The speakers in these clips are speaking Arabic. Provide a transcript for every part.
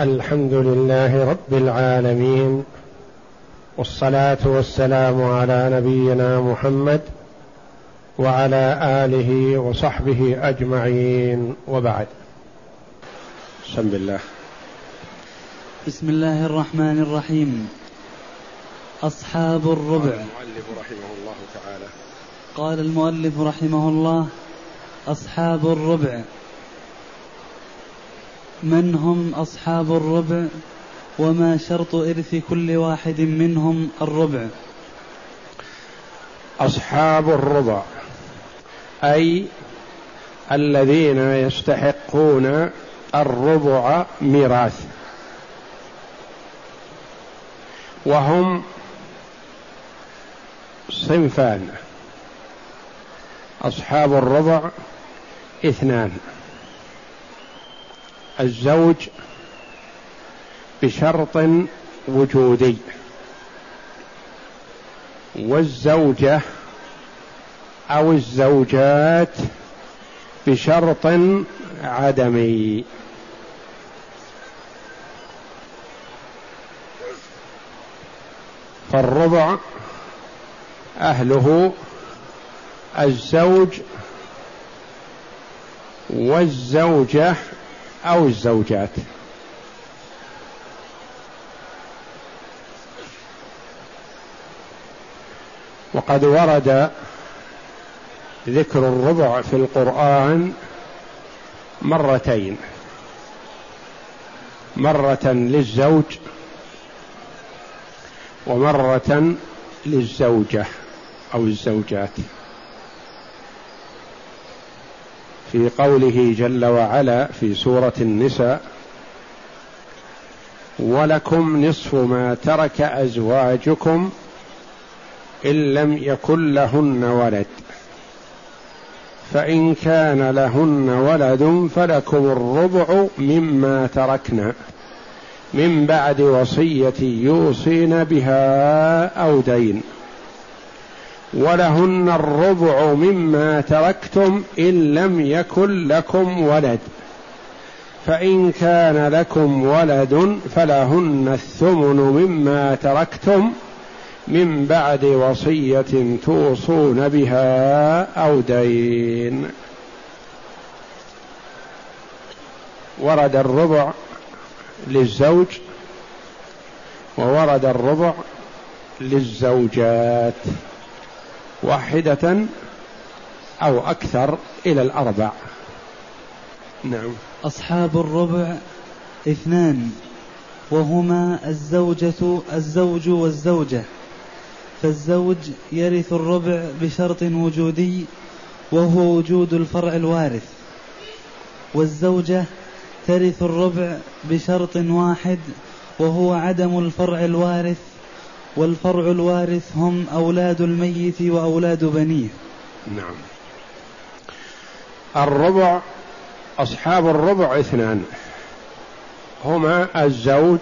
الحمد لله رب العالمين والصلاة والسلام على نبينا محمد وعلى آله وصحبه أجمعين. وبعد. بسم الله بسم الله الرحمن الرحيم. أصحاب الربع. قال المؤلف رحمه الله تعالى. قال المؤلف رحمه الله أصحاب الربع. من هم أصحاب الربع وما شرط إرث كل واحد منهم الربع؟ أصحاب الربع أي الذين يستحقون الربع ميراث. وهم صنفان أصحاب الربع اثنان. الزوج بشرط وجودي والزوجة أو الزوجات بشرط عدمي. فالربع أهله الزوج والزوجة أو الزوجات. وقد ورد ذكر الربع في القرآن مرتين. مرة للزوج ومرة للزوجة أو الزوجات. في قوله جل وعلا في سورة النساء ولكم نصف ما ترك أزواجكم إن لم يكن لهن ولد فإن كان لهن ولد فلكم الربع مما تركنا من بعد وصية يوصين بها أو دين. ولهن الربع مما تركتم إن لم يكن لكم ولد. فإن كان لكم ولد فلهن الثمن مما تركتم من بعد وصية توصون بها أو دين. ورد الربع للزوج وورد الربع للزوجات. واحدة أو أكثر إلى الأربع. نعم. أصحاب الربع اثنان وهما الزوجة الزوج والزوجة. فالزوج يرث الربع بشرط وجودي وهو وجود الفرع الوارث. والزوجة ترث الربع بشرط واحد وهو عدم الفرع الوارث والفرع الوارث هم أولاد الميت وأولاد بنيه. نعم. الربع أصحاب الربع اثنان. هما الزوج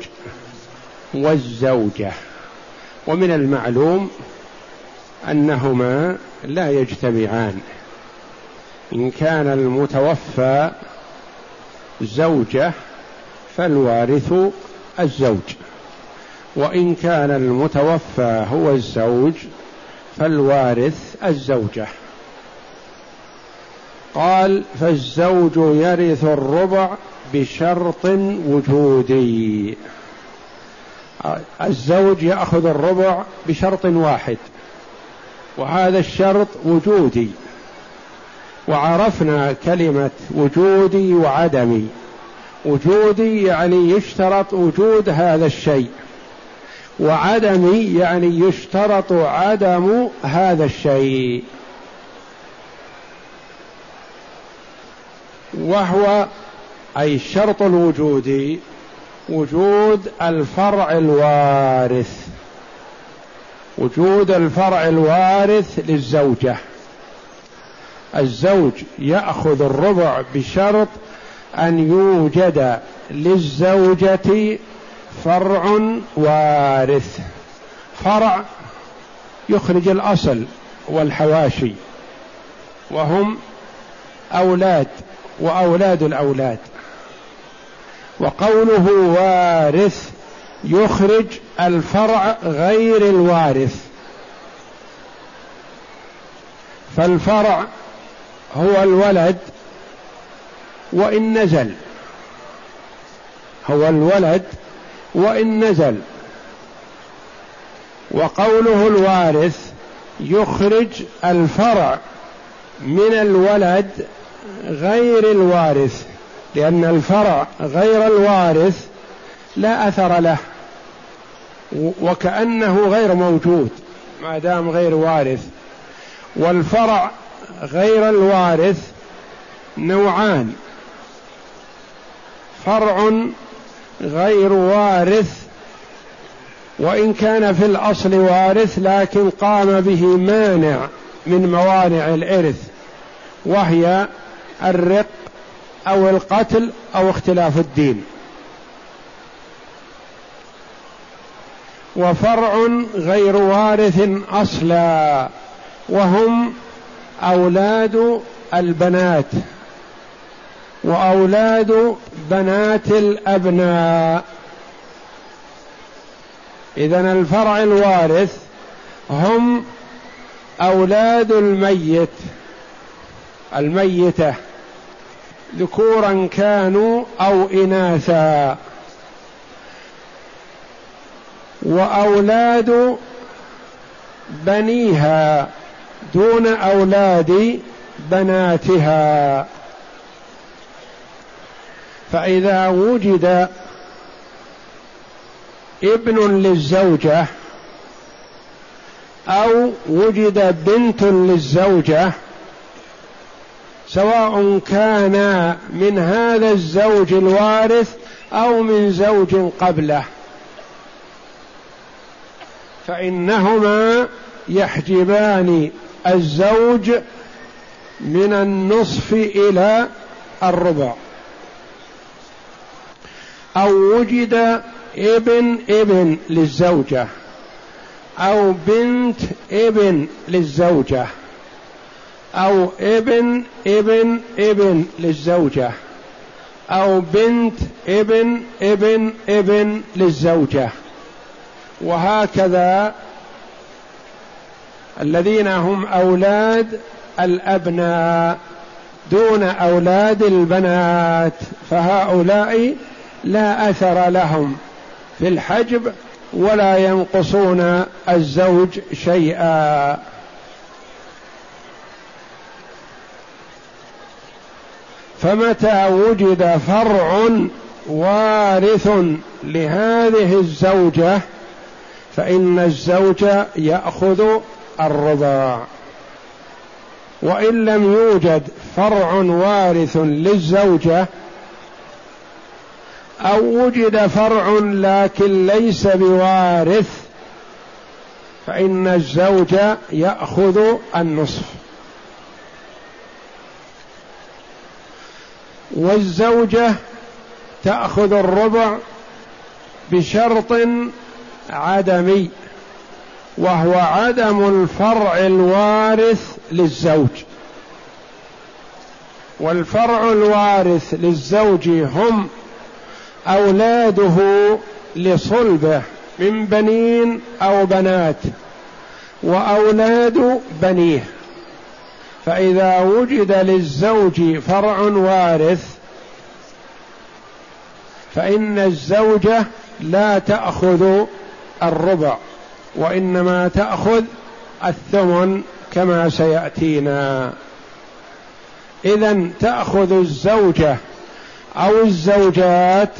والزوجة. ومن المعلوم أنهما لا يجتمعان. إن كان المتوفى زوجة فالوارث الزوج. وإن كان المتوفى هو الزوج فالوارث الزوجة. قال فالزوج يرث الربع بشرط وجودي. الزوج يأخذ الربع بشرط واحد وهذا الشرط وجودي. وعرفنا كلمة وجودي وعدمي. وجودي يعني يشترط وجود هذا الشيء. وعدم يعني يشترط عدم هذا الشيء. وهو أي الشرط الوجودي وجود الفرع الوارث. وجود الفرع الوارث للزوجة. الزوج يأخذ الربع بشرط أن يوجد للزوجة فرع وارث. فرع يخرج الأصل والحواشي وهم أولاد وأولاد الأولاد. وقوله وارث يخرج الفرع غير الوارث. فالفرع هو الولد وإن نزل. هو الولد وإن نزل. وقوله الوارث يخرج الفرع من الولد غير الوارث لأن الفرع غير الوارث لا أثر له وكأنه غير موجود ما دام غير وارث. والفرع غير الوارث نوعان فرع غير وارث وإن كان في الأصل وارث لكن قام به مانع من موانع الإرث وهي الرق أو القتل أو اختلاف الدين. وفرع غير وارث أصلا وهم أولاد البنات. وأولاد بنات الأبناء. اذا الفرع الوارث هم أولاد الميت الميتة ذكورا كانوا أو إناثا. وأولاد بنيها دون أولاد بناتها. فإذا وجد ابن للزوجة أو وجد بنت للزوجة سواء كان من هذا الزوج الوارث أو من زوج قبله فإنهما يحجبان الزوج من النصف إلى الربع. أو وجد ابن ابن للزوجة أو بنت ابن للزوجة أو ابن ابن ابن للزوجة أو بنت ابن ابن ابن للزوجة وهكذا الذين هم أولاد الأبناء دون أولاد البنات فهؤلاء لا أثر لهم في الحجب ولا ينقصون الزوج شيئا. فمتى وجد فرع وارث لهذه الزوجة فإن الزوج يأخذ الرضاع وإن لم يوجد فرع وارث للزوجة أو وجد فرع لكن ليس بوارث فإن الزوج يأخذ النصف. والزوجة تأخذ الربع بشرط عدمي وهو عدم الفرع الوارث للزوج. والفرع الوارث للزوج هم أولاده لصلبة من بنين أو بنات وأولاد بنيه. فإذا وجد للزوج فرع وارث فإن الزوجة لا تأخذ الربع وإنما تأخذ الثمن كما سيأتينا. اذا تأخذ الزوجة أو الزوجات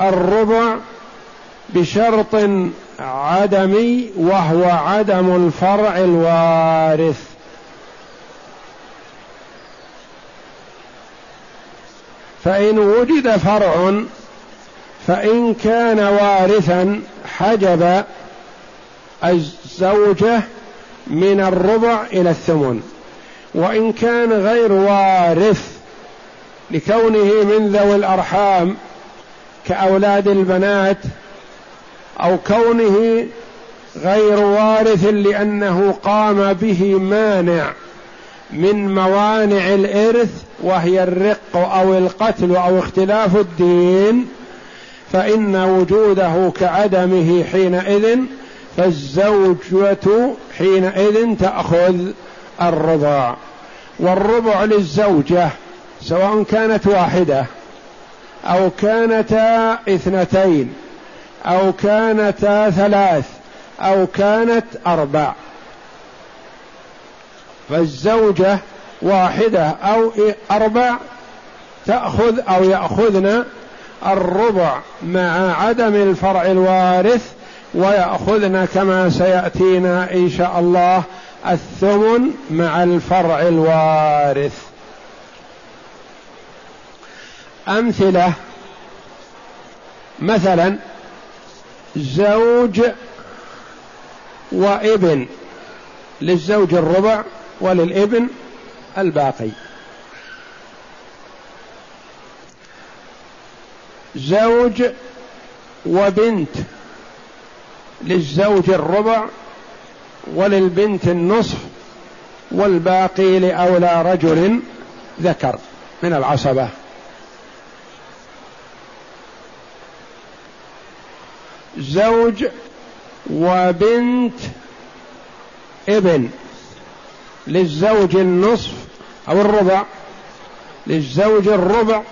الربع بشرط عدمي وهو عدم الفرع الوارث. فإن وجد فرع فإن كان وارثا حجب الزوجة من الربع إلى الثمن. وإن كان غير وارث لكونه من ذوي الأرحام كأولاد البنات أو كونه غير وارث لأنه قام به مانع من موانع الإرث وهي الرق أو القتل أو اختلاف الدين فإن وجوده كعدمه حينئذ فالزوجة حينئذ تأخذ الربع. والربع للزوجة سواء كانت واحدة. أو كانتا اثنتين أو كانتا ثلاث أو كانت أربع. فالزوجة واحدة أو أربع تأخذ أو يأخذن الربع مع عدم الفرع الوارث ويأخذن كما سيأتينا إن شاء الله الثمن مع الفرع الوارث. أمثلة. مثلا زوج وابن للزوج الربع وللابن الباقي. زوج وبنت للزوج الربع وللبنت النصف والباقي لأولى رجل ذكر من العصبة. زوج وبنت ابن للزوج النصف أو الربع للزوج الربع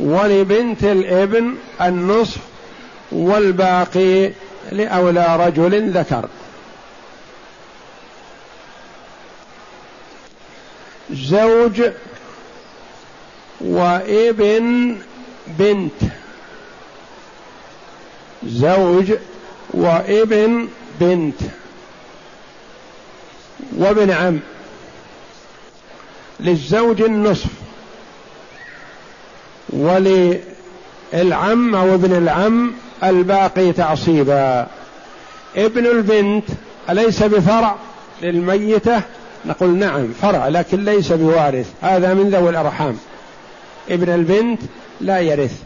ولبنت الابن النصف والباقي لأولى رجل ذكر. زوج وابن بنت. زوج وابن بنت وابن عم للزوج النصف وللعم أو ابن العم الباقي تعصيبا. ابن البنت أليس بفرع للميتة؟ نقول نعم فرع لكن ليس بوارث هذا من ذوي الأرحام. ابن البنت لا يرث.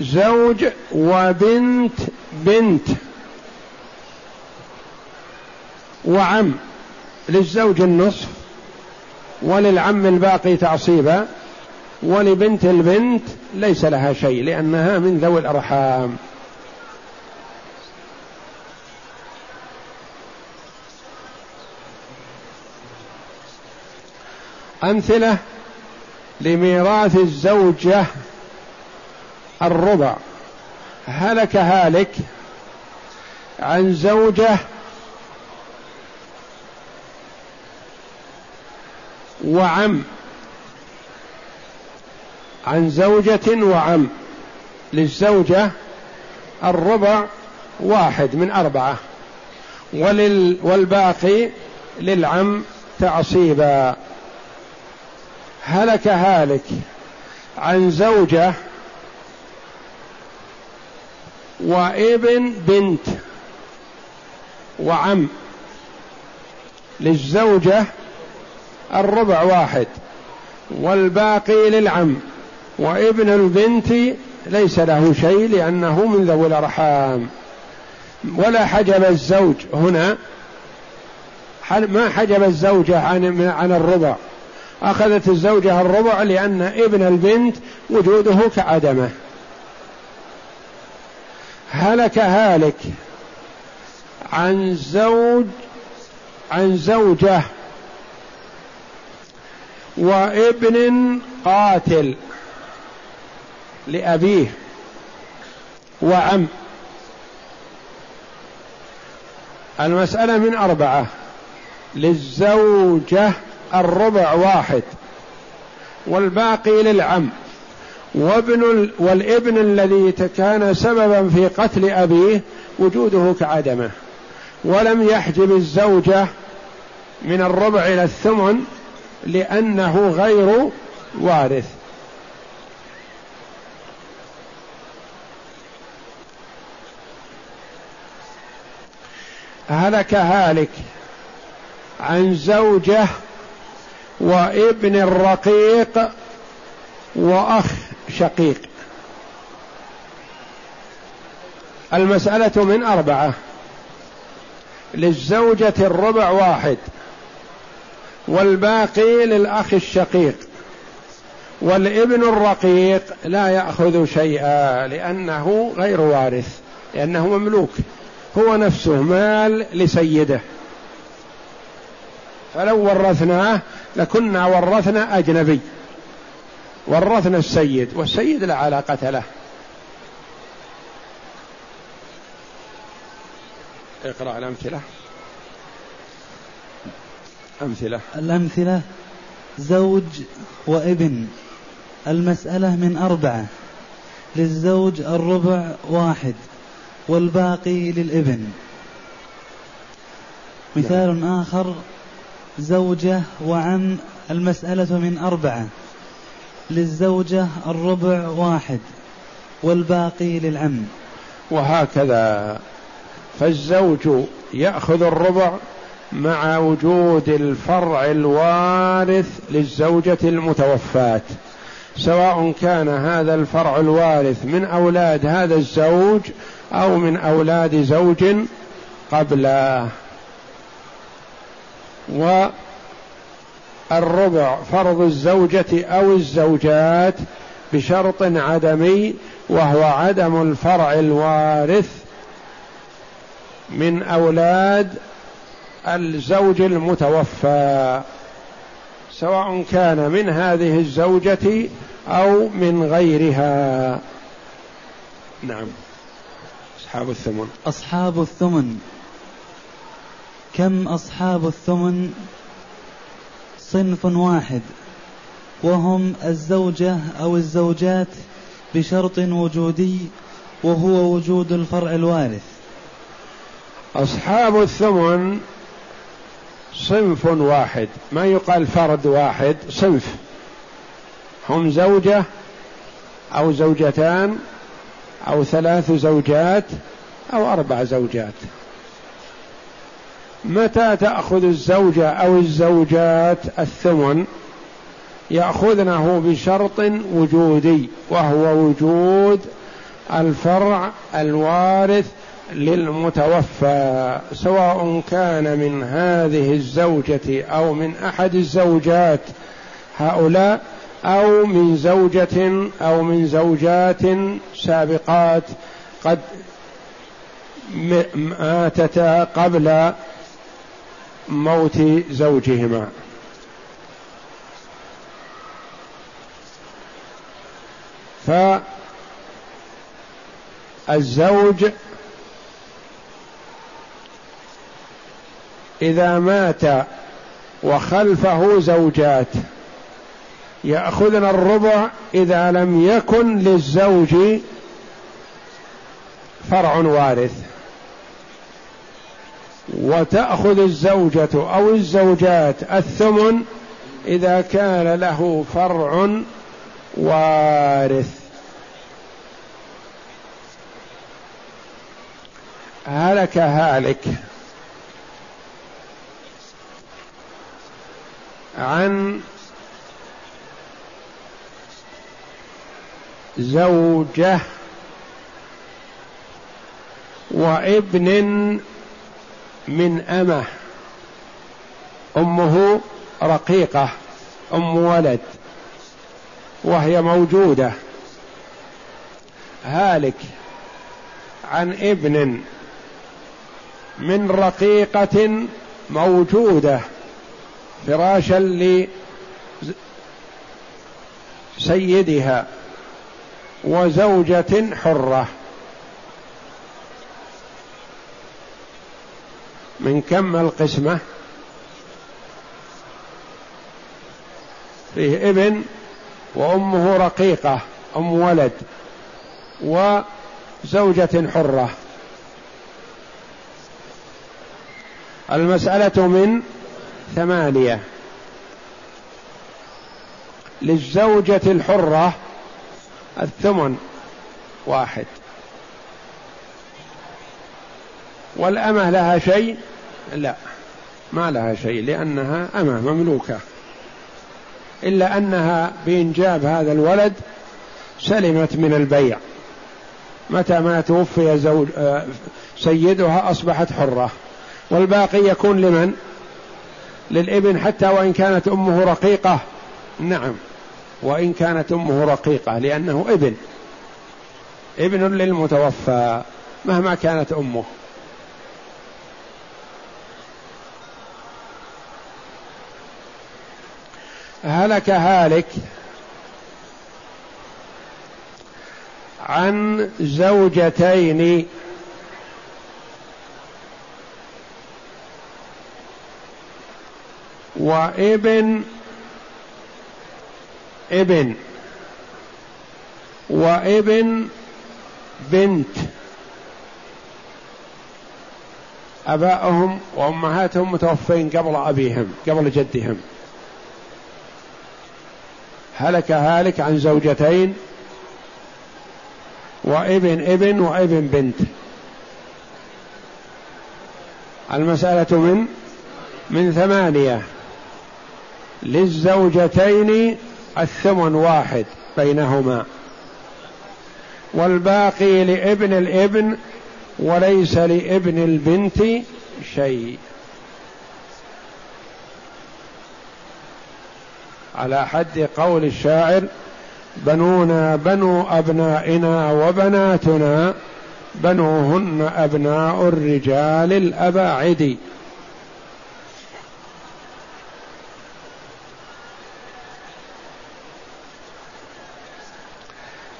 زوج وبنت بنت وعم للزوج النصف وللعم الباقي تعصيبا ولبنت البنت ليس لها شيء لأنها من ذوي الأرحام. أمثلة لميراث الزوجة الربع هلك هالك عن زوجة وعم. عن زوجة وعم. للزوجة الربع واحد من أربعة. ولل والباقي للعم تعصيبا. هلك هالك عن زوجة وابن بنت وعم للزوجة الربع واحد والباقي للعم وابن البنت ليس له شيء لأنه من ذوي الأرحام ولا حجب الزوج هنا ما حجب الزوجة عن عن الربع. أخذت الزوجة الربع لأن ابن البنت وجوده كعدمه. هلك هالك عن زوج عن زوجة وابن قاتل لأبيه وعم. المسألة من أربعة للزوجة الربع واحد والباقي للعم. وابن والابن الذي كان سببا في قتل أبيه وجوده كعدمه. ولم يحجب الزوجة من الربع إلى الثمن لأنه غير وارث. هلك هالك عن زوجة وابن الرقيق وأخ شقيق. المسألة من أربعة. للزوجة الربع واحد والباقي للأخ الشقيق. والابن الرقيق لا يأخذ شيئا لأنه غير وارث لأنه مملوك. هو نفسه مال لسيده. فلو ورثناه لكنا ورثنا أجنبي. ورثنا السيد والسيد لا علاقة له. اقرأ الأمثلة. أمثلة. الأمثلة زوج وابن. المسألة من أربعة. للزوج الربع واحد والباقي للابن. مثال آخر زوجة وعم المسألة من أربعة. للزوجة الربع واحد والباقي للعم. وهكذا فالزوج يأخذ الربع مع وجود الفرع الوارث للزوجة المتوفاة. سواء كان هذا الفرع الوارث من أولاد هذا الزوج أو من أولاد زوج قبله. والربع فرض الزوجة أو الزوجات بشرط عدمي وهو عدم الفرع الوارث من أولاد الزوج المتوفى سواء كان من هذه الزوجة أو من غيرها. نعم. أصحاب الثمن. أصحاب الثمن. كم أصحاب الثمن؟ صنف واحد وهم الزوجة أو الزوجات بشرط وجودي وهو وجود الفرع الوارث. أصحاب الثمن صنف واحد ما يقال فرد واحد صنف. هم زوجة أو زوجتان أو ثلاث زوجات أو أربع زوجات. متى تأخذ الزوجة أو الزوجات الثمن؟ يأخذنه بشرط وجودي وهو وجود الفرع الوارث للمتوفى سواء كان من هذه الزوجة أو من أحد الزوجات هؤلاء أو من زوجة أو من زوجات سابقات قد ماتتا قبل موت زوجهما. فالزوج إذا مات وخلفه زوجات يأخذن الربع إذا لم يكن للزوج فرع وارث. وتأخذ الزوجة أو الزوجات الثمن إذا كان له فرع وارث. هلك هالك. عن زوجة وابن من أمه. أمه رقيقة أم ولد وهي موجودة. هالك عن ابن من رقيقة موجودة فراشا لسيدها وزوجة حرة. من كم القسمة؟ فيه ابن وأمه رقيقة أم ولد وزوجة حرة. المسألة من ثمانية. للزوجة الحرة الثمن واحد. والأمة لها شيء؟ لا. ما لها شيء لأنها أمة مملوكة. إلا أنها بإنجاب هذا الولد سلمت من البيع. متى ما توفي زوج آه، سيدها أصبحت حرة. والباقي يكون لمن؟ للإبن حتى وإن كانت أمه رقيقة. نعم. وإن كانت أمه رقيقة لأنه إبن. إبن للمتوفى مهما كانت أمه. هلك هالك عن زوجتين وابن ابن وابن بنت ابائهم وأمهاتهم متوفين قبل أبيهم قبل جدهم. هلك هالك عن زوجتين وابن ابن وابن بنت. المسألة من من ثمانية. للزوجتين الثمن واحد بينهما. والباقي لابن الابن وليس لابن البنت شيء. على حد قول الشاعر بنونا بنو أبنائنا وبناتنا بنوهن أبناء الرجال الأباعد.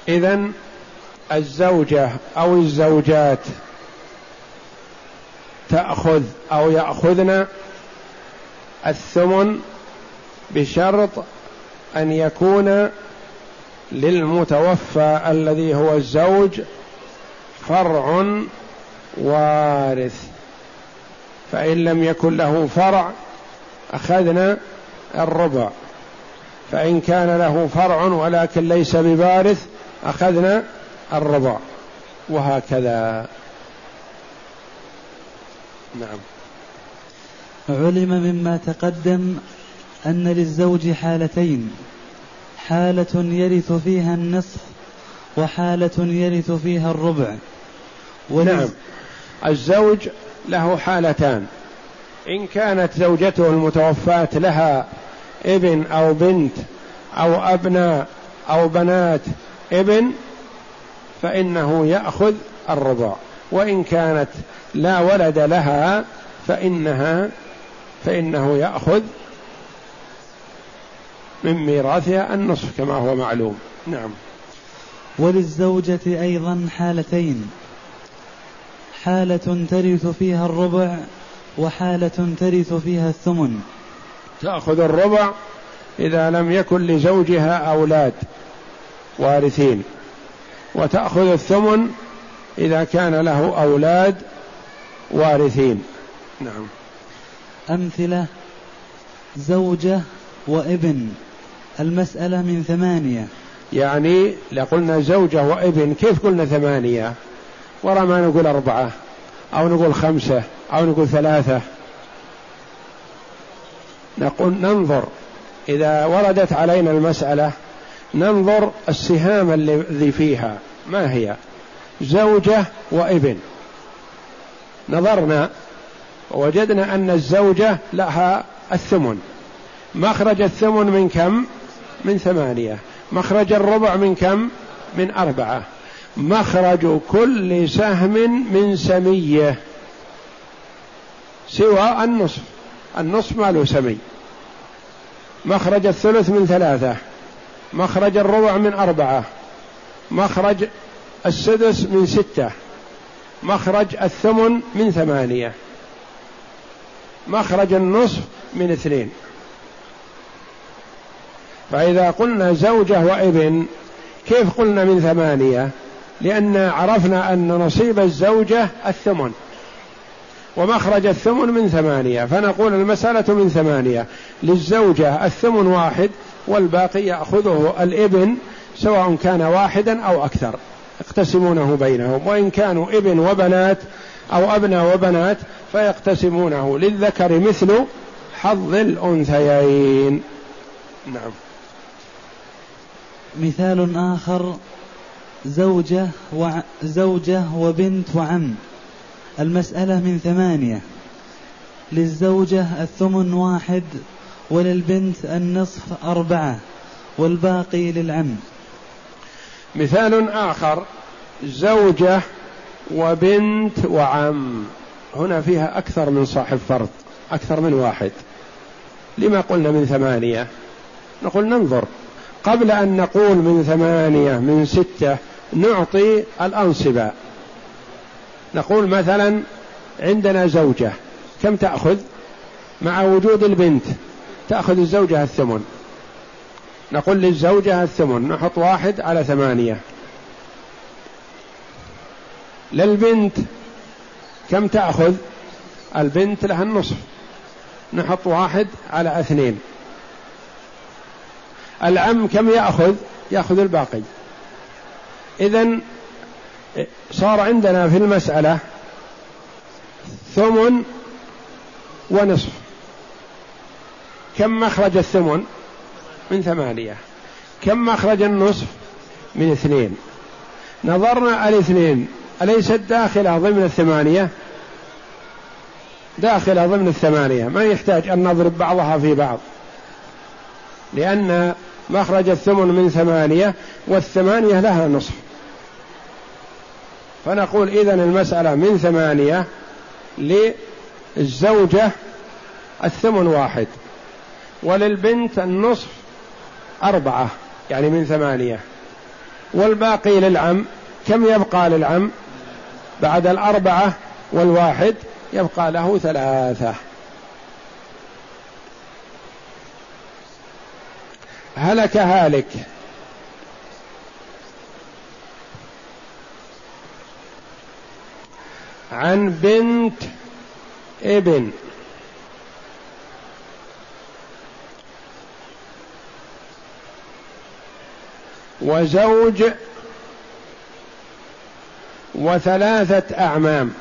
اذا الزوجة أو الزوجات تأخذ أو يأخذن الثمن بشرط أن يكون للمتوفى الذي هو الزوج فرع وارث. فإن لم يكن له فرع أخذنا الربع. فإن كان له فرع ولكن ليس بوارث أخذنا الربع. وهكذا. نعم. علم مما تقدم أن للزوج حالتين حالة يرث فيها النصف وحالة يرث فيها الربع. نعم. الزوج له حالتان. إن كانت زوجته المتوفاة لها ابن أو بنت أو أبناء أو بنات ابن فإنه يأخذ الربع. وإن كانت لا ولد لها فإنها فإنه يأخذ من ميراثها النصف كما هو معلوم. نعم. وللزوجة أيضا حالتين. حالة ترث فيها الربع وحالة ترث فيها الثمن. تأخذ الربع إذا لم يكن لزوجها أولاد وارثين. وتأخذ الثمن إذا كان له أولاد وارثين. نعم. أمثلة زوجة وابن. المسألة من ثمانية. يعني لقلنا زوجة وابن كيف قلنا ثمانية؟ ورا ما نقول أربعة أو نقول خمسة أو نقول ثلاثة. نقول ننظر. إذا وردت علينا المسألة ننظر السهام الذي فيها. ما هي؟ زوجة وابن. نظرنا ووجدنا أن الزوجة لها الثمن. مخرج الثمن من كم؟ من ثمانية. مخرج الربع من كم؟ من أربعة. مخرج كل سهم من سمية. سوى النصف. النصف ما له سمي. مخرج الثلث من ثلاثة. مخرج الربع من أربعة. مخرج السدس من ستة. مخرج الثمن من ثمانية. مخرج النصف من اثنين. فإذا قلنا زوجة وابن كيف قلنا من ثمانية؟ لأن عرفنا أن نصيب الزوجة الثمن. ومخرج الثمن من ثمانية فنقول المسألة من ثمانية. للزوجة الثمن واحد والباقي يأخذه الابن سواء كان واحدا أو أكثر. يقتسمونه بينهم. وإن كانوا ابن وبنات أو أبناء وبنات فيقتسمونه للذكر مثل حظ الأنثيين. نعم. مثال آخر زوجة وع... زوجة وبنت وعم. المسألة من ثمانية. للزوجة الثمن واحد وللبنت النصف أربعة والباقي للعم. مثال آخر زوجة وبنت وعم. هنا فيها أكثر من صاحب فرض أكثر من واحد. لما قلنا من ثمانية؟ نقول ننظر. قبل أن نقول من ثمانية من ستة نعطي الأنصبة. نقول مثلا عندنا زوجة كم تأخذ؟ مع وجود البنت تأخذ الزوجة الثمن. نقول للزوجة الثمن نحط واحد على ثمانية. للبنت كم تأخذ؟ البنت لها النصف. نحط واحد على اثنين. العم كم يأخذ؟ يأخذ الباقي. إذا صار عندنا في المسألة ثمن ونصف. كم مخرج الثمن؟ من ثمانية. كم مخرج النصف؟ من اثنين. نظرنا الاثنين. أليست داخلة ضمن الثمانية؟ داخلة ضمن الثمانية. ما يحتاج أن نضرب بعضها في بعض. لأن مخرج الثمن من ثمانية والثمانية لها نصف. فنقول إذا المسألة من ثمانية للزوجة الثمن واحد وللبنت النصف أربعة يعني من ثمانية. والباقي للعم كم يبقى للعم؟ بعد الأربعة والواحد يبقى له ثلاثة. هلك هالك. عن بنت ابن. وزوج وثلاثة أعمام.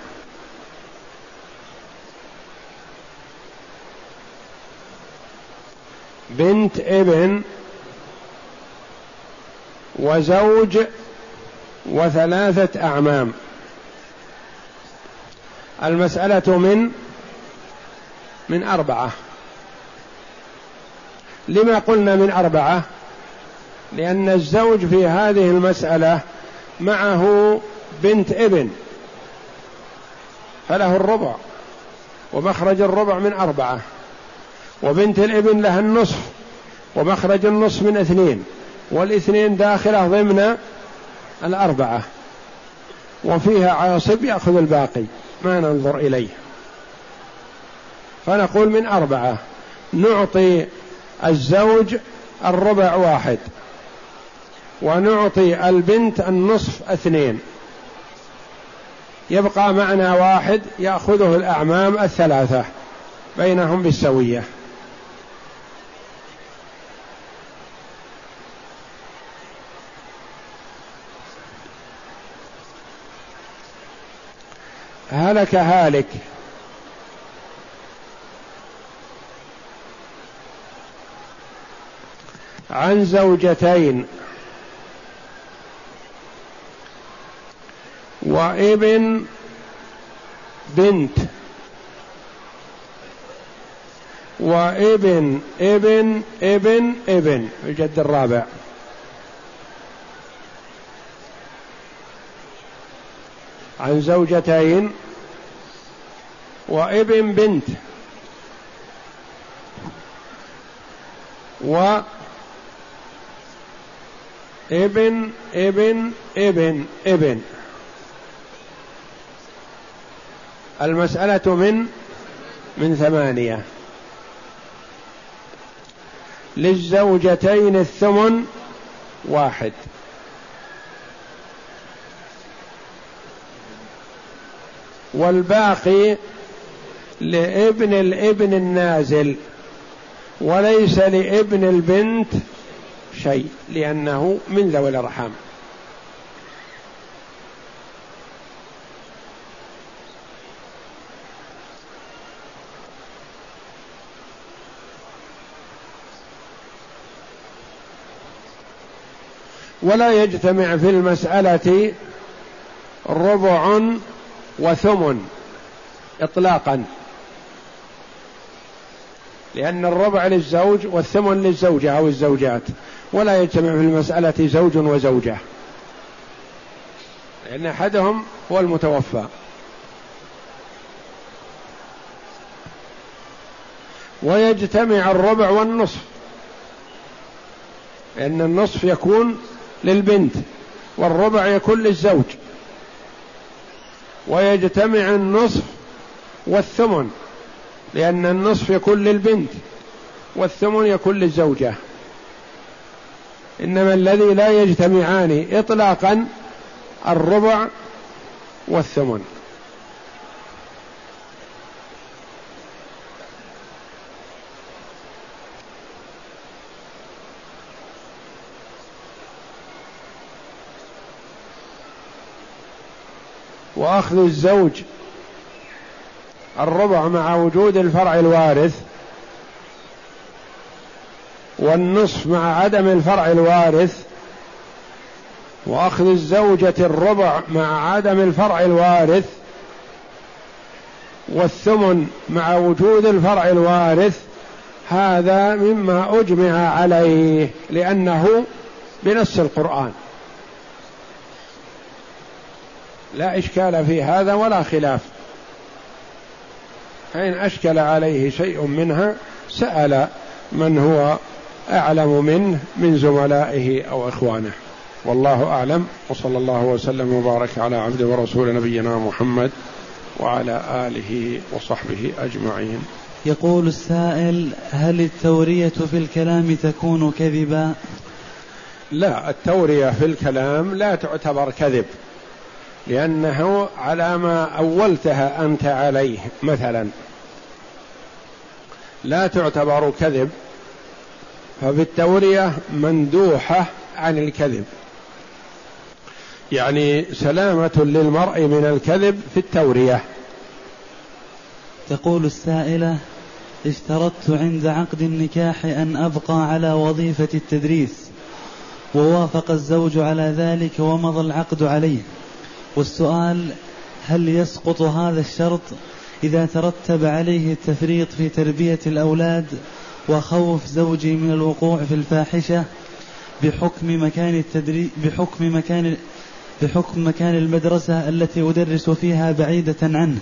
بنت ابن وزوج وثلاثة أعمام. المسألة من من أربعة. لما قلنا من أربعة؟ لأن الزوج في هذه المسألة معه بنت ابن. فله الربع. ومخرج الربع من أربعة. وبنت الابن لها النصف. ومخرج النصف من اثنين. والاثنين داخلة ضمن الأربعة وفيها عاصب يأخذ الباقي ما ننظر إليه. فنقول من أربعة نعطي الزوج الربع واحد ونعطي البنت النصف اثنين. يبقى معنا واحد يأخذه الأعمام الثلاثة بينهم بالسوية. هلك هالك. عن زوجتين. وابن بنت. وابن ابن ابن ابن. الجد الرابع. عن زوجتين. وابن بنت. و ابن ابن ابن ابن. المسألة من من ثمانية. للزوجتين الثمن واحد. والباقي لابن الابن النازل وليس لابن البنت شيء لأنه من ذوي الأرحام. ولا يجتمع في المسألة ربع وثمن إطلاقا. لأن الربع للزوج والثمن للزوجة أو الزوجات ولا يجتمع في المسألة زوج وزوجة. لأن أحدهم هو المتوفى. ويجتمع الربع والنصف. لأن النصف يكون للبنت والربع يكون للزوج. ويجتمع النصف والثمن. لأن النصف يكون للبنت والثمن يكون للزوجة. إنما الذي لا يجتمعان إطلاقا الربع والثمن. وأخذ الزوج الربع مع وجود الفرع الوارث والنصف مع عدم الفرع الوارث وأخذ الزوجة الربع مع عدم الفرع الوارث والثمن مع وجود الفرع الوارث هذا مما أجمع عليه لأنه بنص القرآن. لا إشكال في هذا ولا خلاف. فإن أشكل عليه شيء منها سأل من هو أعلم منه من زملائه أو إخوانه. والله أعلم. وصلى الله وسلم وبارك على عبد ورسول نبينا محمد وعلى آله وصحبه أجمعين. يقول السائل هل التورية في الكلام تكون كذبا؟ لا التورية في الكلام لا تعتبر كذب. لأنه على ما أولتها أنت عليه مثلا. لا تعتبر كذب فبالتوريه مندوحة عن الكذب. يعني سلامة للمرء من الكذب في التورية. تقول السائلة اشترطت عند عقد النكاح أن أبقى على وظيفة التدريس ووافق الزوج على ذلك ومضى العقد عليه. والسؤال هل يسقط هذا الشرط إذا ترتب عليه التفريط في تربية الأولاد وخوف زوجي من الوقوع في الفاحشة بحكم مكان التدري بحكم مكان بحكم مكان المدرسة التي أدرس فيها بعيدة عنه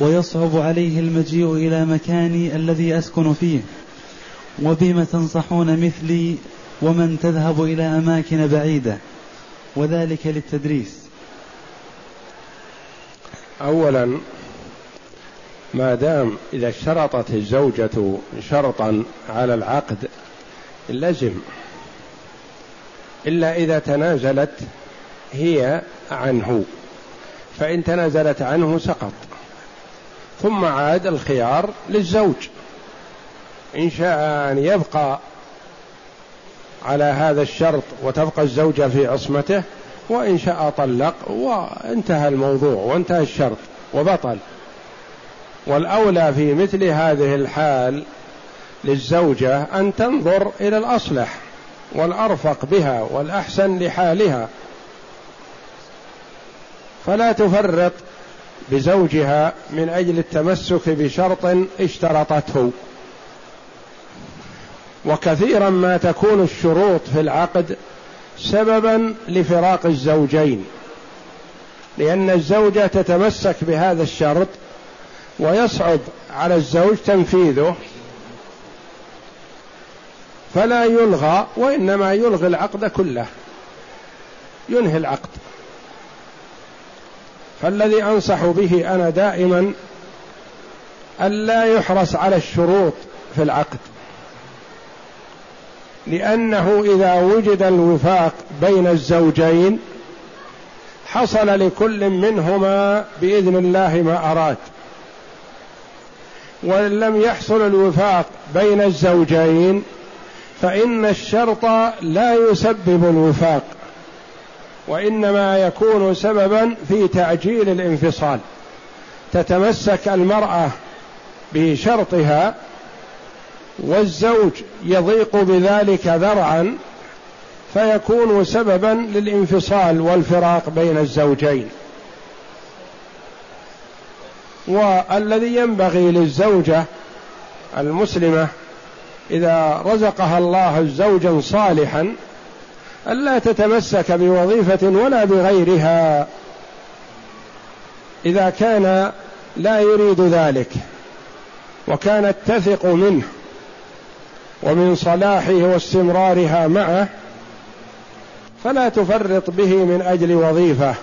ويصعب عليه المجيء إلى مكاني الذي أسكن فيه؟ وبما تنصحون مثلي ومن تذهب إلى أماكن بعيدة؟ وذلك للتدريس. اولا ما دام إذا اشترطت الزوجة شرطا على العقد لزم إلا إذا تنازلت هي عنه فإن تنازلت عنه سقط. ثم عاد الخيار للزوج. إن شاء أن يبقى على هذا الشرط وتبقى الزوجة في عصمته وإن شاء طلق وانتهى الموضوع وانتهى الشرط وبطل. والأولى في مثل هذه الحال للزوجة أن تنظر إلى الأصلح والأرفق بها والأحسن لحالها. فلا تفرط بزوجها من أجل التمسك بشرط اشترطته. وكثيرا ما تكون الشروط في العقد سببا لفراق الزوجين لأن الزوجة تتمسك بهذا الشرط ويصعب على الزوج تنفيذه فلا يلغى وإنما يلغي العقد كله ينهي العقد. فالذي أنصح به أنا دائما ألا يحرص على الشروط في العقد. لأنه إذا وجد الوفاق بين الزوجين حصل لكل منهما بإذن الله ما أراد. وإن لم يحصل الوفاق بين الزوجين فإن الشرط لا يسبب الوفاق وإنما يكون سببا في تعجيل الانفصال. تتمسك المرأة بشرطها والزوج يضيق بذلك ذرعا فيكون سببا للانفصال والفراق بين الزوجين. والذي ينبغي للزوجة المسلمة إذا رزقها الله زوجا صالحا ألا تتمسك بوظيفة ولا بغيرها إذا كان لا يريد ذلك وكانت تثق منه. ومن صلاحه واستمرارها معه فلا تفرط به من أجل وظيفة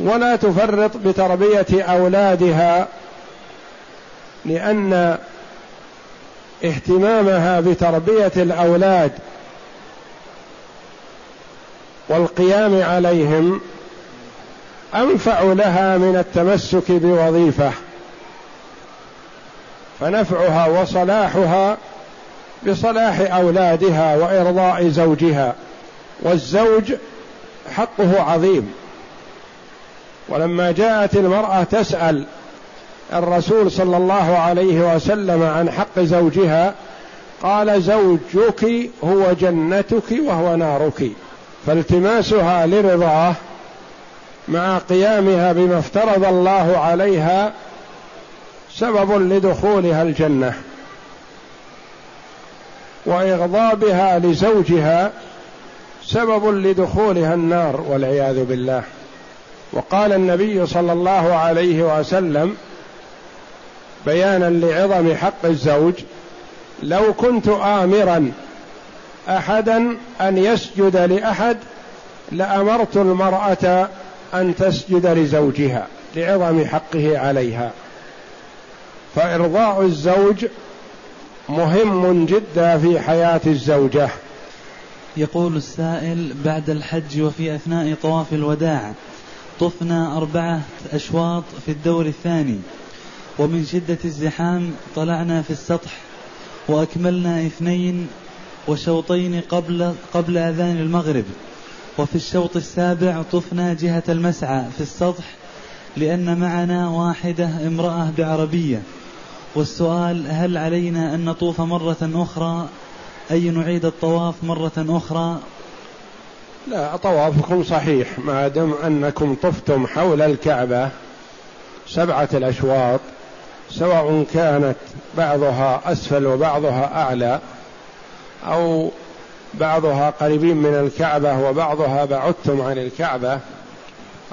ولا تفرط بتربية أولادها لأن اهتمامها بتربية الأولاد والقيام عليهم أنفع لها من التمسك بوظيفة فنفعها وصلاحها بصلاح أولادها وإرضاء زوجها والزوج حقه عظيم. ولما جاءت المرأة تسأل الرسول صلى الله عليه وسلم عن حق زوجها قال زوجك هو جنتك وهو نارك. فالتماسها لرضاه مع قيامها بما افترض الله عليها سبب لدخولها الجنة. واغضابها لزوجها سبب لدخولها النار والعياذ بالله. وقال النبي صلى الله عليه وسلم بيانا لعظم حق الزوج لو كنت امرا احدا أن يسجد لأحد لأمرت المرأة أن تسجد لزوجها لعظم حقه عليها. فإرضاء الزوج مهم جدا في حياة الزوجة. يقول السائل بعد الحج وفي أثناء طواف الوداع طفنا أربعة أشواط في الدور الثاني ومن شدة الزحام طلعنا في السطح وأكملنا اثنين وشوطين قبل قبل أذان المغرب. وفي الشوط السابع طفنا جهة المسعى في السطح لأن معنا واحدة امرأة بعربية. والسؤال هل علينا أن نطوف مرة أخرى؟ أي نعيد الطواف مرة أخرى؟ لا طوافكم صحيح ما دام أنكم طفتم حول الكعبة سبعة الأشواط سواء كانت بعضها أسفل وبعضها أعلى أو بعضها قريبين من الكعبة وبعضها بعدتم عن الكعبة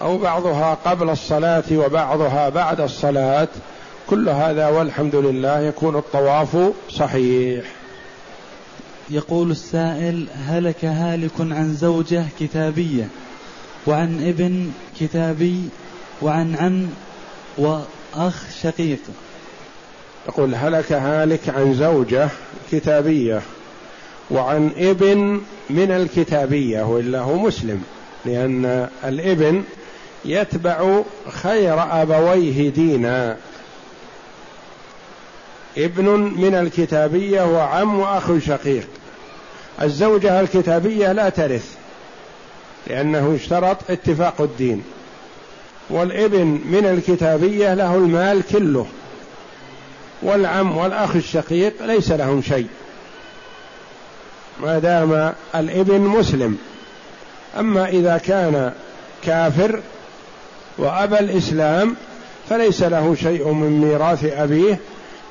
أو بعضها قبل الصلاة وبعضها بعد الصلاة كل هذا والحمد لله يكون الطواف صحيح. يقول السائل هلك هالك عن زوجة كتابية وعن ابن كتابي وعن عم وأخ شقيق. يقول هلك هالك عن زوجة كتابية وعن ابن من الكتابية وإلا هو مسلم لأن الابن يتبع خير أبويه دينا. ابن من الكتابية وعم وأخ شقيق. الزوجة الكتابية لا ترث لأنه اشترط اتفاق الدين. والابن من الكتابية له المال كله والعم والأخ الشقيق ليس لهم شيء. ما دام الابن مسلم أما إذا كان كافر وأبى الإسلام فليس له شيء من ميراث أبيه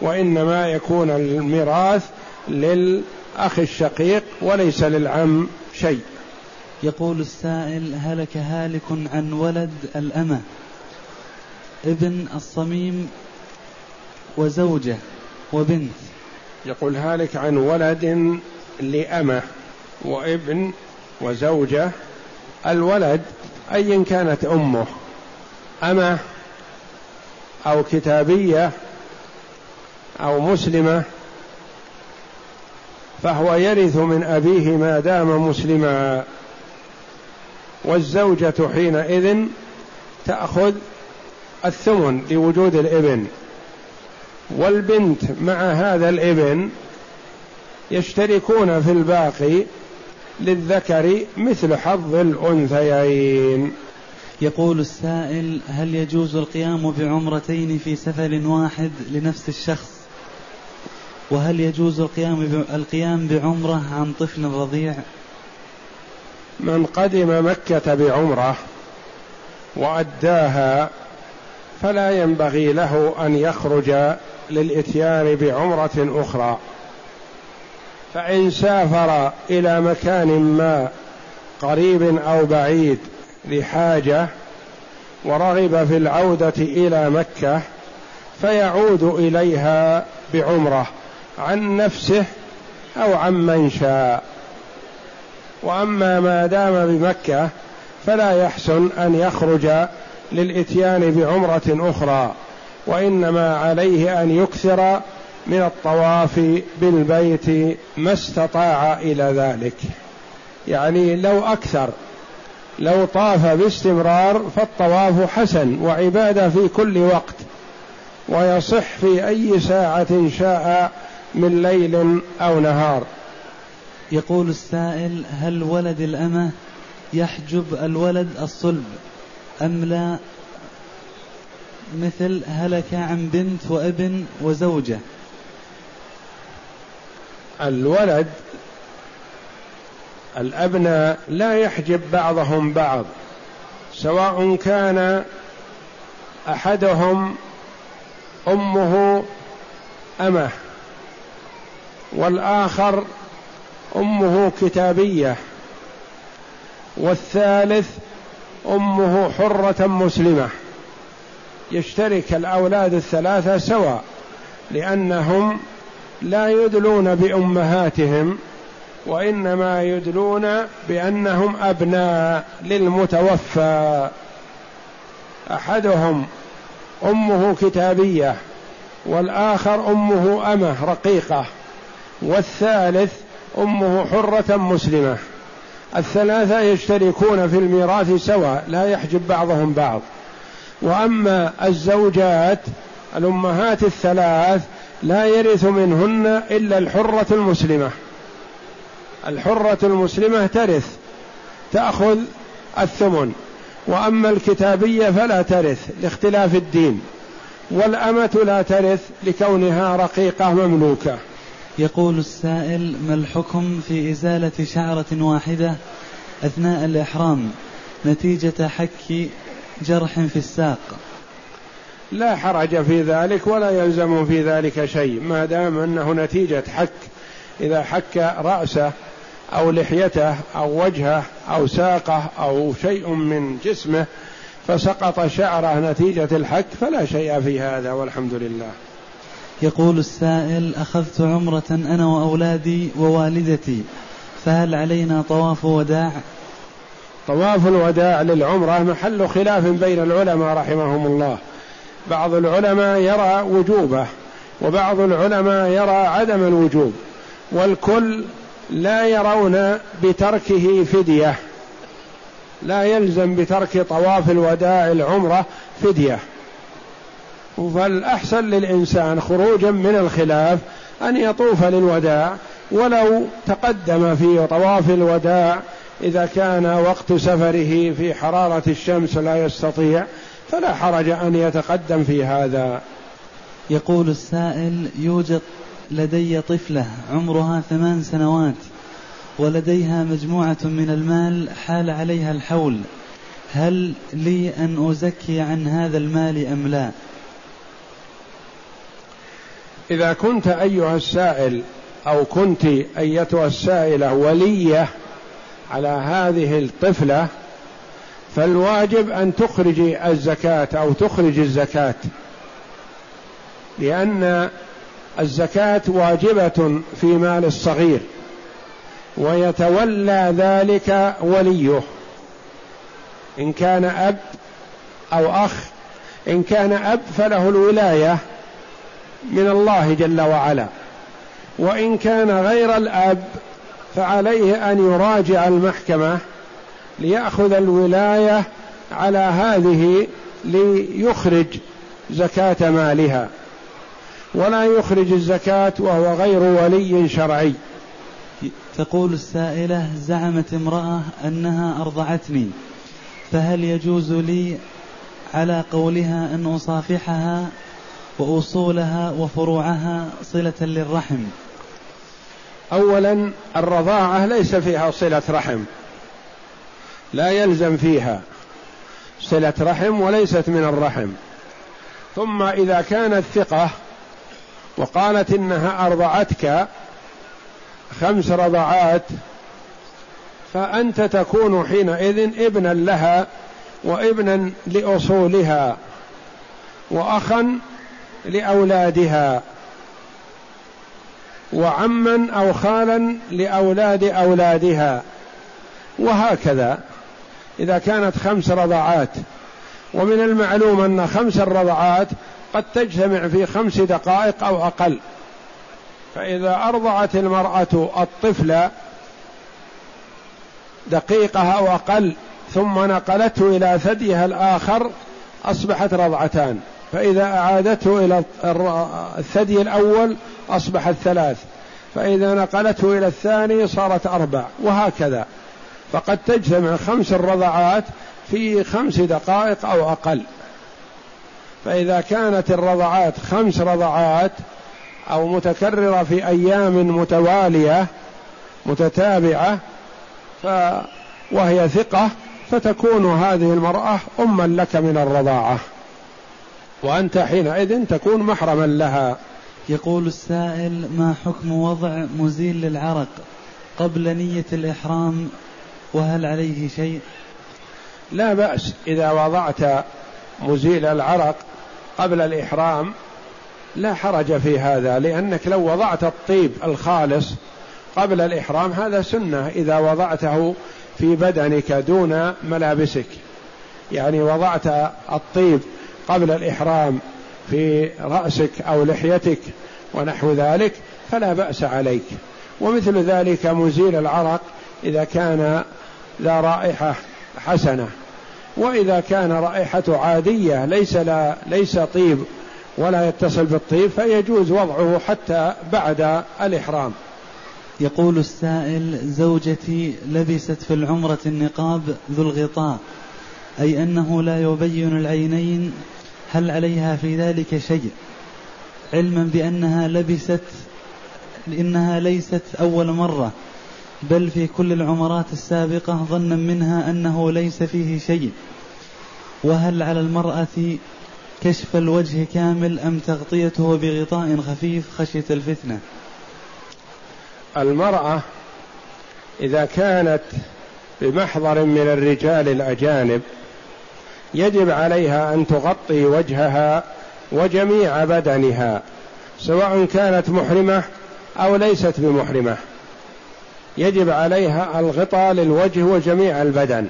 وإنما يكون الميراث للأخ الشقيق وليس للعم شيء. يقول السائل هلك هالك عن ولد الأمة ابن الصميم وزوجة وبنت. يقول هالك عن ولد لأمة وابن وزوجة. الولد أيا كانت أمه أمة أو كتابية أو مسلمة فهو يرث من أبيه ما دام مسلما. والزوجة حينئذ تأخذ الثمن لوجود الإبن والبنت مع هذا الإبن يشتركون في الباقي للذكر مثل حظ الأنثيين. يقول السائل هل يجوز القيام بعمرتين في سفر واحد لنفس الشخص؟ وهل يجوز القيام القيام بعمرة عن طفل رضيع؟ من قدم مكة بعمرة وأداها فلا ينبغي له أن يخرج للإتيان بعمرة أخرى فإن سافر إلى مكان ما قريب أو بعيد لحاجة ورغب في العودة إلى مكة فيعود إليها بعمرة عن نفسه أو عن من شاء. وأما ما دام بمكة فلا يحسن أن يخرج للإتيان بعمرة أخرى وإنما عليه أن يكثر من الطواف بالبيت ما استطاع إلى ذلك. يعني لو أكثر لو طاف باستمرار فالطواف حسن وعبادة في كل وقت ويصح في أي ساعة شاء من ليل أو نهار. يقول السائل هل ولد الأمة يحجب الولد الصلب؟ أم لا؟ مثل هلك عن بنت وابن وزوجة. الولد الأبناء لا يحجب بعضهم بعض سواء كان أحدهم أمه أمه. والآخر أمه كتابية والثالث أمه حرة مسلمة. يشترك الأولاد الثلاثة سواء لأنهم لا يدلون بأمهاتهم وإنما يدلون بأنهم أبناء للمتوفى. أحدهم أمه كتابية والآخر أمه أمة رقيقة. والثالث أمه حرة مسلمة. الثلاثة يشتركون في الميراث سواء لا يحجب بعضهم بعض. وأما الزوجات الأمهات الثلاث لا يرث منهن إلا الحرة المسلمة. الحرة المسلمة ترث تأخذ الثمن. وأما الكتابية فلا ترث لاختلاف الدين. والأمة لا ترث لكونها رقيقة مملوكة. يقول السائل ما الحكم في إزالة شعرة واحدة أثناء الإحرام نتيجة حك جرح في الساق؟ لا حرج في ذلك ولا يلزم في ذلك شيء ما دام أنه نتيجة حك. إذا حك رأسه أو لحيته أو وجهه أو ساقه أو شيء من جسمه فسقط شعره نتيجة الحك فلا شيء في هذا والحمد لله. يقول السائل أخذت عمرة أنا وأولادي ووالدتي فهل علينا طواف وداع؟ طواف الوداع للعمرة محل خلاف بين العلماء رحمهم الله. بعض العلماء يرى وجوبه وبعض العلماء يرى عدم الوجوب والكل لا يرون بتركه فدية. لا يلزم بترك طواف الوداع العمرة فدية. فالاحسن للإنسان خروجا من الخلاف أن يطوف للوداع ولو تقدم في طواف الوداع إذا كان وقت سفره في حرارة الشمس لا يستطيع فلا حرج أن يتقدم في هذا. يقول السائل يوجد لدي طفلة عمرها ثمان سنوات ولديها مجموعة من المال حال عليها الحول هل لي أن أزكي عن هذا المال أم لا؟ إذا كنت أيها السائل أو كنت أيتها السائلة ولية على هذه الطفلة فالواجب أن تخرجي الزكاة أو تخرج الزكاة. لأن الزكاة واجبة في مال الصغير ويتولى ذلك وليه. إن كان أب أو أخ إن كان أب فله الولاية من الله جل وعلا. وإن كان غير الأب فعليه أن يراجع المحكمة ليأخذ الولاية على هذه ليخرج زكاة مالها. ولا يخرج الزكاة وهو غير ولي شرعي. تقول السائلة زعمت امرأة أنها أرضعتني فهل يجوز لي على قولها أن أصافحها؟ وأصولها وفروعها صلة للرحم. أولا الرضاعة ليس فيها صلة رحم. لا يلزم فيها صلة رحم وليست من الرحم. ثم إذا كانت ثقة وقالت إنها أرضعتك خمس رضعات فأنت تكون حينئذ ابنا لها وابنا لأصولها. وأخا لأولادها. وعما أو خالا لأولاد أولادها. وهكذا. إذا كانت خمس رضعات. ومن المعلوم أن خمس الرضعات قد تجتمع في خمس دقائق أو أقل. فإذا أرضعت المرأة الطفل دقيقة أو أقل ثم نقلته إلى ثديها الآخر أصبحت رضعتان. فإذا أعادته إلى الثدي الأول أصبحت ثلاث فإذا نقلته إلى الثاني صارت أربع وهكذا. فقد تجتمع خمس الرضعات في خمس دقائق أو أقل. فإذا كانت الرضعات خمس رضعات أو متكررة في أيام متوالية متتابعة ف وهي ثقة فتكون هذه المرأة أما لك من الرضاعة. وأنت حينئذ تكون محرما لها. يقول السائل ما حكم وضع مزيل للعرق قبل نية الإحرام وهل عليه شيء؟ لا بأس إذا وضعت مزيل العرق قبل الإحرام لا حرج في هذا لأنك لو وضعت الطيب الخالص قبل الإحرام هذا سنة إذا وضعته في بدنك دون ملابسك. يعني وضعت الطيب قبل الإحرام في رأسك أو لحيتك ونحو ذلك فلا بأس عليك. ومثل ذلك مزيل العرق إذا كان ذا رائحة حسنة. وإذا كان رائحته عادية ليس لا ليس طيب ولا يتصل بالطيب فيجوز وضعه حتى بعد الإحرام. يقول السائل زوجتي لبست في العمرة النقاب ذو الغطاء أي أنه لا يبين العينين هل عليها في ذلك شيء؟ علما بأنها لبست لأنها ليست أول مرة بل في كل العمرات السابقة ظنا منها أنه ليس فيه شيء. وهل على المرأة كشف الوجه كامل أم تغطيته بغطاء خفيف خشية الفتنة؟ المرأة إذا كانت بمحضر من الرجال الأجانب يجب عليها أن تغطي وجهها وجميع بدنها سواء كانت محرمة أو ليست بمحرمة. يجب عليها الغطاء للوجه وجميع البدن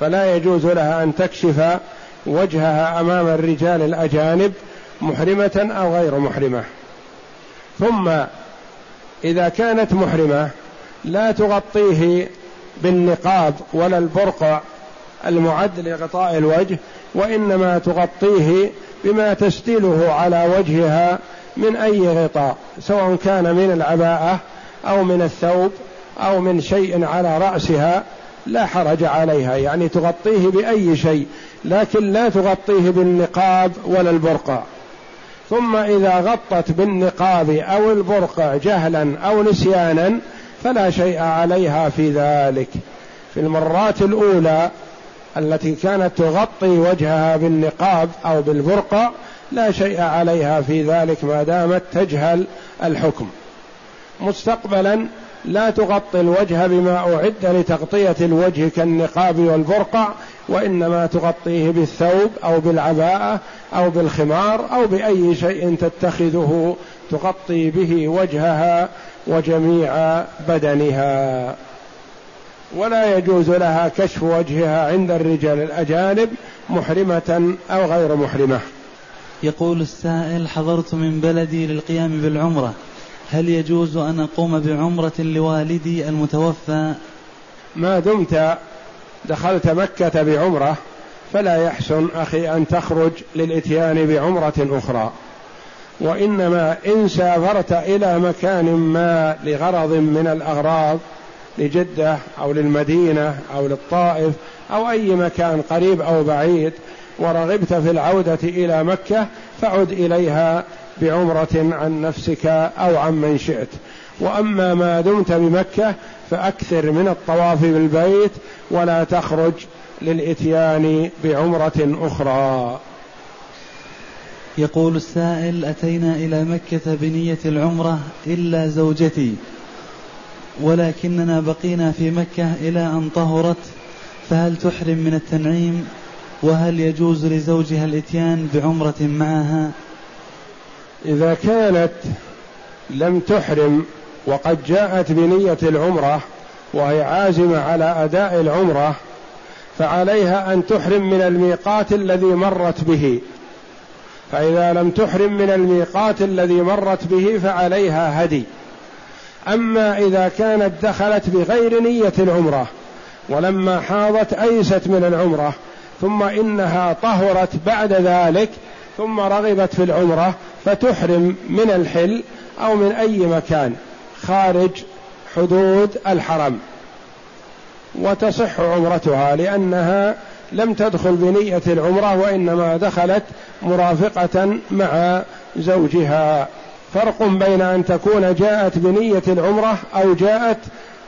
فلا يجوز لها أن تكشف وجهها أمام الرجال الأجانب محرمة أو غير محرمة. ثم إذا كانت محرمة لا تغطيه بالنقاب ولا البرقع المعد لغطاء الوجه وإنما تغطيه بما تستيله على وجهها من أي غطاء سواء كان من العباءة أو من الثوب أو من شيء على رأسها لا حرج عليها يعني تغطيه بأي شيء لكن لا تغطيه بالنقاب ولا البرقع ثم إذا غطت بالنقاب أو البرقع جهلا أو نسيانا فلا شيء عليها في ذلك. في المرات الأولى التي كانت تغطي وجهها بالنقاب أو بالبرقع لا شيء عليها في ذلك ما دامت تجهل الحكم. مستقبلا لا تغطي الوجه بما أعد لتغطية الوجه كالنقاب والبرقع وإنما تغطيه بالثوب أو بالعباءة أو بالخمار أو بأي شيء تتخذه تغطي به وجهها وجميع بدنها. ولا يجوز لها كشف وجهها عند الرجال الأجانب محرمة أو غير محرمة. يقول السائل حضرت من بلدي للقيام بالعمرة. هل يجوز أن أقوم بعمرة لوالدي المتوفى؟ ما دمت دخلت مكة بعمرة فلا يحسن أخي أن تخرج للإتيان بعمرة أخرى. وإنما إن سافرت إلى مكان ما لغرض من الأغراض لجدة أو للمدينة أو للطائف أو أي مكان قريب أو بعيد ورغبت في العودة إلى مكة فعد إليها بعمرة عن نفسك أو عن من شئت. وأما ما دمت بمكة فأكثر من الطواف بالبيت ولا تخرج للإتيان بعمرة أخرى. يقول السائل أتينا إلى مكة بنية العمرة إلا زوجتي. ولكننا بقينا في مكة إلى أن طهرت فهل تحرم من التنعيم؟ وهل يجوز لزوجها الإتيان بعمرة معها؟ إذا كانت لم تحرم وقد جاءت بنية العمرة وهي عازمة على أداء العمرة فعليها أن تحرم من الميقات الذي مرت به. فإذا لم تحرم من الميقات الذي مرت به فعليها هدي. أما إذا كانت دخلت بغير نية العمرة ولما حاضت أيست من العمرة ثم إنها طهرت بعد ذلك ثم رغبت في العمرة فتحرم من الحل أو من أي مكان. خارج حدود الحرم. وتصح عمرتها لأنها لم تدخل بنية العمرة وإنما دخلت مرافقة مع زوجها. فرق بين أن تكون جاءت بنية العمرة أو جاءت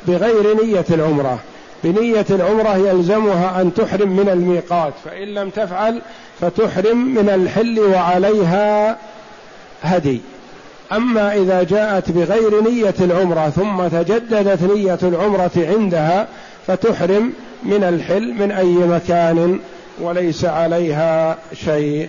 بغير نية العمرة. بنية العمرة يلزمها أن تحرم من الميقات. فإن لم تفعل فتحرم من الحل وعليها هدي. أما إذا جاءت بغير نية العمرة ثم تجددت نية العمرة عندها فتحرم من الحل من أي مكان وليس عليها شيء.